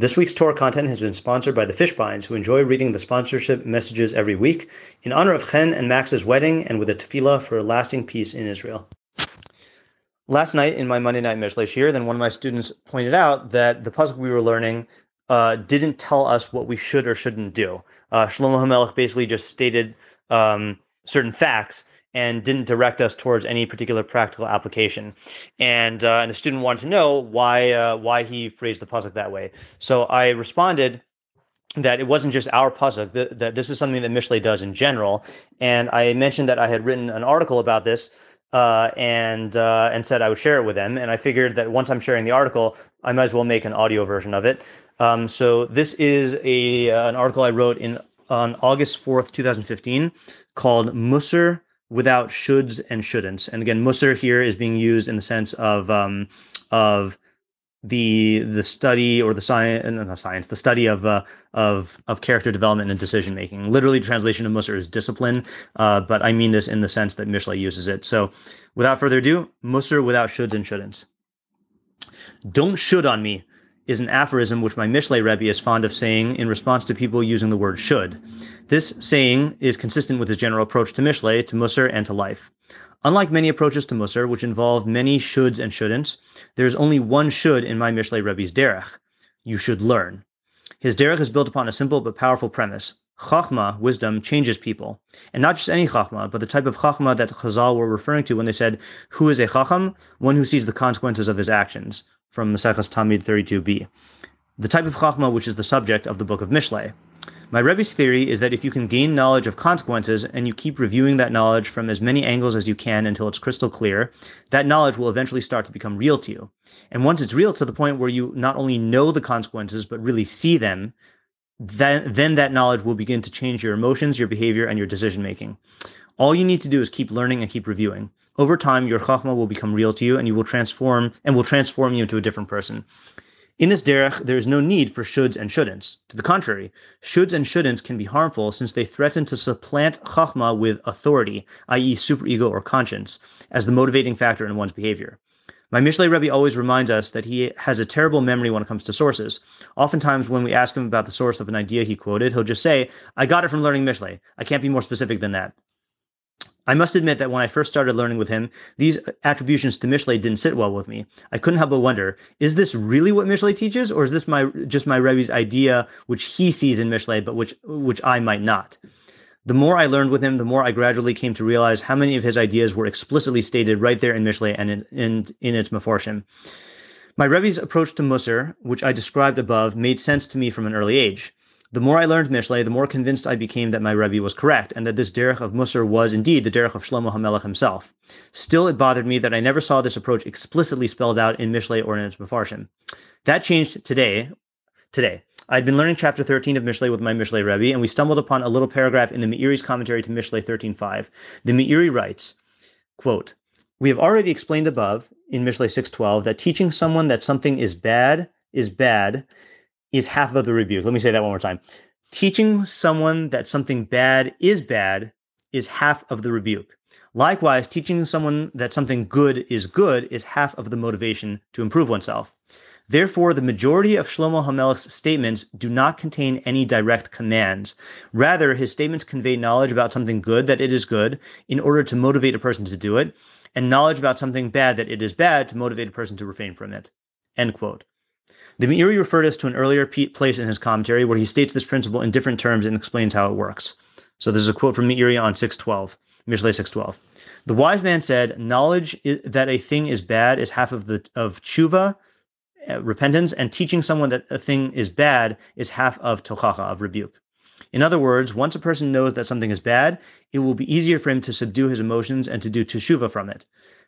This week's Torah content has been sponsored by the Fishbines, who enjoy reading the sponsorship messages every week in honor of Chen and Max's wedding and with a tefillah for lasting peace in Israel. Last night in my Monday night Mishlei shiur, then one of my students pointed out that the pasuk we were learning uh, didn't tell us what we should or shouldn't do. Uh, Shlomo HaMelech basically just stated um, certain facts and didn't direct us towards any particular practical application. And uh, and the student wanted to know why uh, why he phrased the pasuk that way. So I responded that it wasn't just our pasuk that, that this is something that Mishlei does in general. And I mentioned that I had written an article about this. Uh, and uh, and said I would share it with them, and I figured that once I'm sharing the article, I might as well make an audio version of it. Um, so this is a uh, an article I wrote in on August fourth, two thousand fifteen, called "Musser without shoulds and shouldn'ts. And again, Musser here is being used in the sense of um, of the the study or the science, uh, not science, the study of uh, of of character development and decision making. Literally, translation of Musser is discipline, uh, but I mean this in the sense that Mishlei uses it. So, without further ado, Musser without shoulds and shouldn'ts. Don't should on me is an aphorism which my Mishle Rebbe is fond of saying in response to people using the word should. This saying is consistent with his general approach to Mishle, to Musser, and to life. Unlike many approaches to Musser, which involve many shoulds and shouldn'ts, there is only one should in my Mishle Rebbe's derech. You should learn. His derech is built upon a simple but powerful premise. Chachma, wisdom, changes people. And not just any chachma, but the type of chachma that Chazal were referring to when they said, Who is a chacham? One who sees the consequences of his actions from Maseches Tamid 32b, the type of Chachma which is the subject of the book of Mishlei. My Rebbe's theory is that if you can gain knowledge of consequences and you keep reviewing that knowledge from as many angles as you can until it's crystal clear, that knowledge will eventually start to become real to you. And once it's real to the point where you not only know the consequences, but really see them, then, then that knowledge will begin to change your emotions, your behavior, and your decision making. All you need to do is keep learning and keep reviewing. Over time, your chachma will become real to you, and you will transform and will transform you into a different person. In this derech, there is no need for shoulds and shouldn'ts. To the contrary, shoulds and shouldn'ts can be harmful since they threaten to supplant chachma with authority, i.e., superego or conscience, as the motivating factor in one's behavior. My Mishlei Rebbe always reminds us that he has a terrible memory when it comes to sources. Oftentimes, when we ask him about the source of an idea he quoted, he'll just say, I got it from learning Mishlei. I can't be more specific than that. I must admit that when I first started learning with him, these attributions to Mishlei didn't sit well with me. I couldn't help but wonder: Is this really what Mishlei teaches, or is this my just my Rebbe's idea, which he sees in Mishlei, but which which I might not? The more I learned with him, the more I gradually came to realize how many of his ideas were explicitly stated right there in Mishlei and in, in, in its Meforshim. My Rebbe's approach to Musser, which I described above, made sense to me from an early age. The more I learned Mishlei, the more convinced I became that my Rebbe was correct, and that this derech of Musser was indeed the derech of Shlomo HaMelech himself. Still, it bothered me that I never saw this approach explicitly spelled out in Mishlei or in its Mefarshim. That changed today. Today, I'd been learning chapter 13 of Mishlei with my Mishlei Rebbe, and we stumbled upon a little paragraph in the Meiri's commentary to Mishlei 13.5. The Meiri writes, quote, We have already explained above in Mishlei 6.12 that teaching someone that something is bad is bad is half of the rebuke. Let me say that one more time. Teaching someone that something bad is bad is half of the rebuke. Likewise, teaching someone that something good is good is half of the motivation to improve oneself. Therefore, the majority of Shlomo HaMelech's statements do not contain any direct commands. Rather, his statements convey knowledge about something good that it is good in order to motivate a person to do it, and knowledge about something bad that it is bad to motivate a person to refrain from it. End quote. The Meiri referred us to an earlier place in his commentary where he states this principle in different terms and explains how it works. So this is a quote from Meiri on 612, Mishlei 612. The wise man said, knowledge that a thing is bad is half of the of tshuva, uh, repentance, and teaching someone that a thing is bad is half of tochacha, of rebuke. In other words, once a person knows that something is bad, it will be easier for him to subdue his emotions and to do teshuva from it.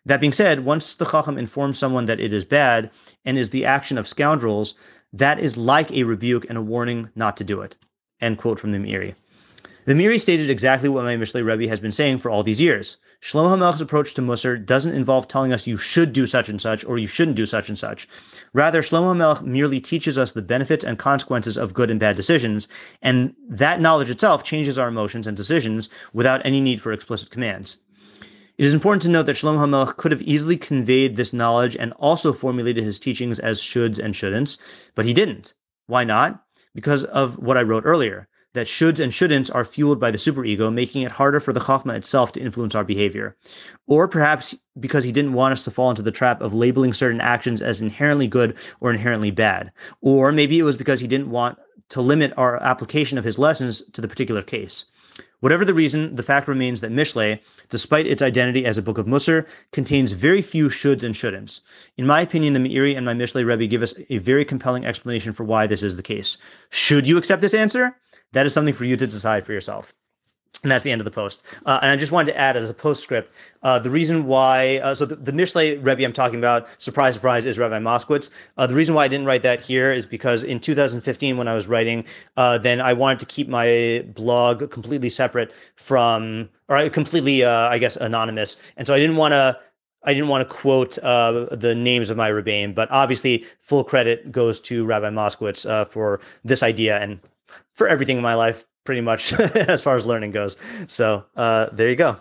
That being said, once the Chacham informs someone that it is bad and is the action of scoundrels, that is like a rebuke and a warning not to do it. End quote from the Meiri. The Meiri stated exactly what my Mishlei Rebbe has been saying for all these years. Shlomo HaMelech's approach to Musser doesn't involve telling us you should do such and such or you shouldn't do such and such. Rather, Shlomo HaMelech merely teaches us the benefits and consequences of good and bad decisions, and that knowledge itself changes our emotions and decisions without any need for explicit commands. It is important to note that Shlomo HaMelech could have easily conveyed this knowledge and also formulated his teachings as shoulds and shouldn'ts, but he didn't. Why not? Because of what I wrote earlier that shoulds and shouldn'ts are fueled by the superego, making it harder for the Chachma itself to influence our behavior. Or perhaps because he didn't want us to fall into the trap of labeling certain actions as inherently good or inherently bad. Or maybe it was because he didn't want to limit our application of his lessons to the particular case. Whatever the reason, the fact remains that Mishle, despite its identity as a book of Musar, contains very few shoulds and shouldn'ts. In my opinion, the Meiri and my Mishle Rebbe give us a very compelling explanation for why this is the case. Should you accept this answer? That is something for you to decide for yourself. And that's the end of the post. Uh, and I just wanted to add as a postscript, uh, the reason why, uh, so the, the Mishle Rebbe I'm talking about, surprise, surprise, is Rabbi Moskowitz. Uh, the reason why I didn't write that here is because in 2015, when I was writing, uh, then I wanted to keep my blog completely separate from, or completely, uh, I guess, anonymous. And so I didn't want to I didn't want to quote uh, the names of my rebbeim, but obviously full credit goes to Rabbi Moskowitz uh, for this idea and for everything in my life, pretty much as far as learning goes. So uh, there you go.